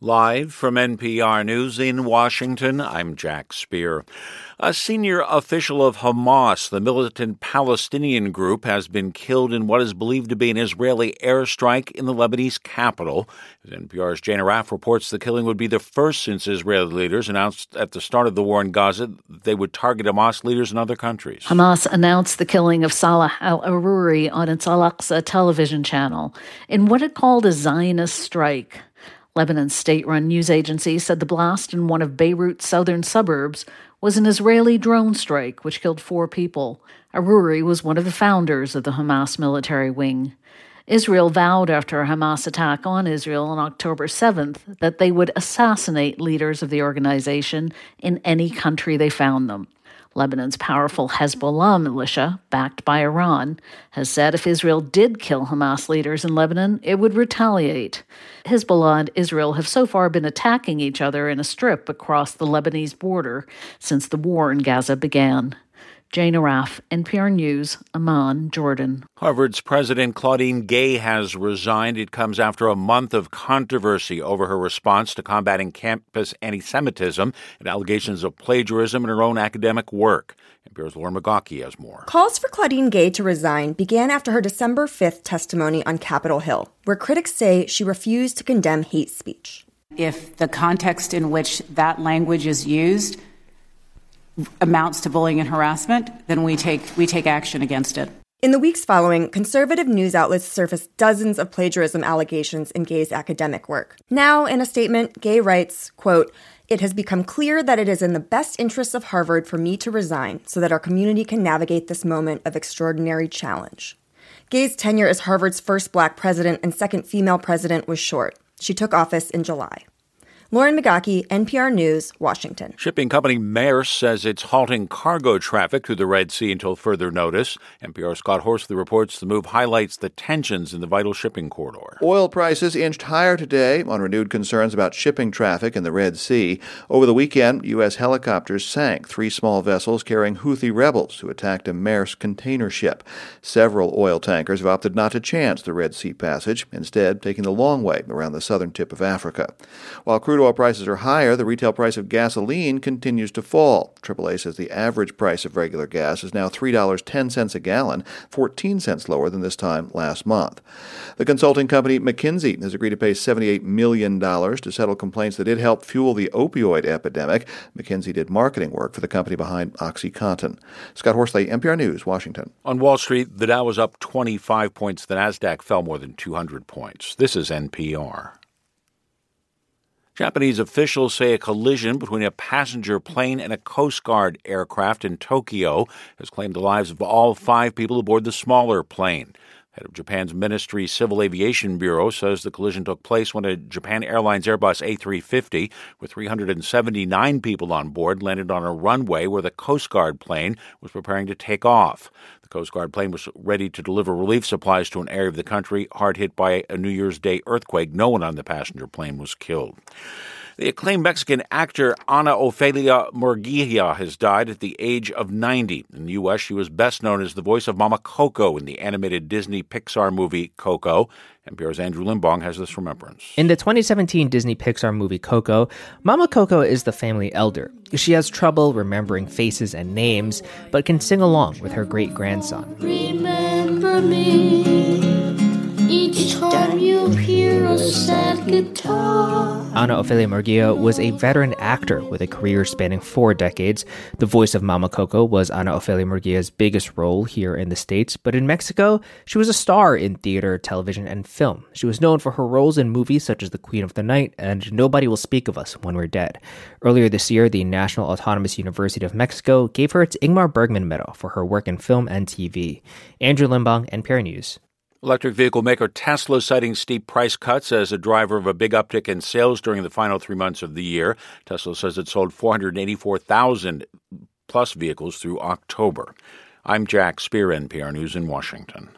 Live from NPR News in Washington, I'm Jack Speer. A senior official of Hamas, the militant Palestinian group, has been killed in what is believed to be an Israeli airstrike in the Lebanese capital. As NPR's Jane Arraf reports, the killing would be the first since Israeli leaders announced at the start of the war in Gaza they would target Hamas leaders in other countries. Hamas announced the killing of Salah al Aruri on its Al Aqsa television channel in what it called a Zionist strike. Lebanon's state run news agency said the blast in one of Beirut's southern suburbs was an Israeli drone strike which killed four people. Aruri was one of the founders of the Hamas military wing. Israel vowed after a Hamas attack on Israel on October 7th that they would assassinate leaders of the organization in any country they found them. Lebanon's powerful Hezbollah militia, backed by Iran, has said if Israel did kill Hamas leaders in Lebanon, it would retaliate. Hezbollah and Israel have so far been attacking each other in a strip across the Lebanese border since the war in Gaza began. Jane Arraf, NPR News, Amman, Jordan. Harvard's President Claudine Gay has resigned. It comes after a month of controversy over her response to combating campus anti Semitism and allegations of plagiarism in her own academic work. NPR's Lauren Migaki has more. Calls for Claudine Gay to resign began after her December 5th testimony on Capitol Hill, where critics say she refused to condemn hate speech. If the context in which that language is used amounts to bullying and harassment, then we take we take action against it. In the weeks following, conservative news outlets surfaced dozens of plagiarism allegations in Gay's academic work. Now, in a statement, Gay writes, quote, it has become clear that it is in the best interests of Harvard for me to resign so that our community can navigate this moment of extraordinary challenge. Gay's tenure as Harvard's first black president and second female president was short. She took office in July. Lauren Migaki, NPR News, Washington. Shipping company Maersk says it's halting cargo traffic through the Red Sea until further notice. NPR Scott Horsley reports the move highlights the tensions in the vital shipping corridor. Oil prices inched higher today on renewed concerns about shipping traffic in the Red Sea. Over the weekend, U.S. helicopters sank three small vessels carrying Houthi rebels who attacked a Maersk container ship. Several oil tankers have opted not to chance the Red Sea passage, instead taking the long way around the southern tip of Africa. While crude oil prices are higher, the retail price of gasoline continues to fall. AAA says the average price of regular gas is now $3.10 a gallon, 14 cents lower than this time last month. The consulting company McKinsey has agreed to pay $78 million to settle complaints that it helped fuel the opioid epidemic. McKinsey did marketing work for the company behind OxyContin. Scott Horsley, NPR News, Washington. On Wall Street, the Dow was up 25 points. The Nasdaq fell more than 200 points. This is NPR. Japanese officials say a collision between a passenger plane and a Coast Guard aircraft in Tokyo has claimed the lives of all five people aboard the smaller plane. Head of Japan's Ministry Civil Aviation Bureau says the collision took place when a Japan Airlines Airbus A350 with 379 people on board landed on a runway where the Coast Guard plane was preparing to take off. The Coast Guard plane was ready to deliver relief supplies to an area of the country hard hit by a New Year's Day earthquake. No one on the passenger plane was killed. The acclaimed Mexican actor Ana Ofelia Murguia has died at the age of 90. In the U.S., she was best known as the voice of Mama Coco in the animated Disney Pixar movie Coco. NPR's Andrew Limbong has this remembrance. In the 2017 Disney Pixar movie Coco, Mama Coco is the family elder. She has trouble remembering faces and names, but can sing along with her great grandson. Remember me guitar. Ana Ofelia Murguia was a veteran actor with a career spanning four decades. The voice of Mama Coco was Ana Ofelia Murguia's biggest role here in the States, but in Mexico, she was a star in theater, television, and film. She was known for her roles in movies such as The Queen of the Night and Nobody Will Speak of Us When We're Dead. Earlier this year, the National Autonomous University of Mexico gave her its Ingmar Bergman Medal for her work in film and TV. Andrew Limbong, NPR News. Electric vehicle maker Tesla citing steep price cuts as a driver of a big uptick in sales during the final three months of the year. Tesla says it sold 484,000 plus vehicles through October. I'm Jack Speer, NPR News in Washington.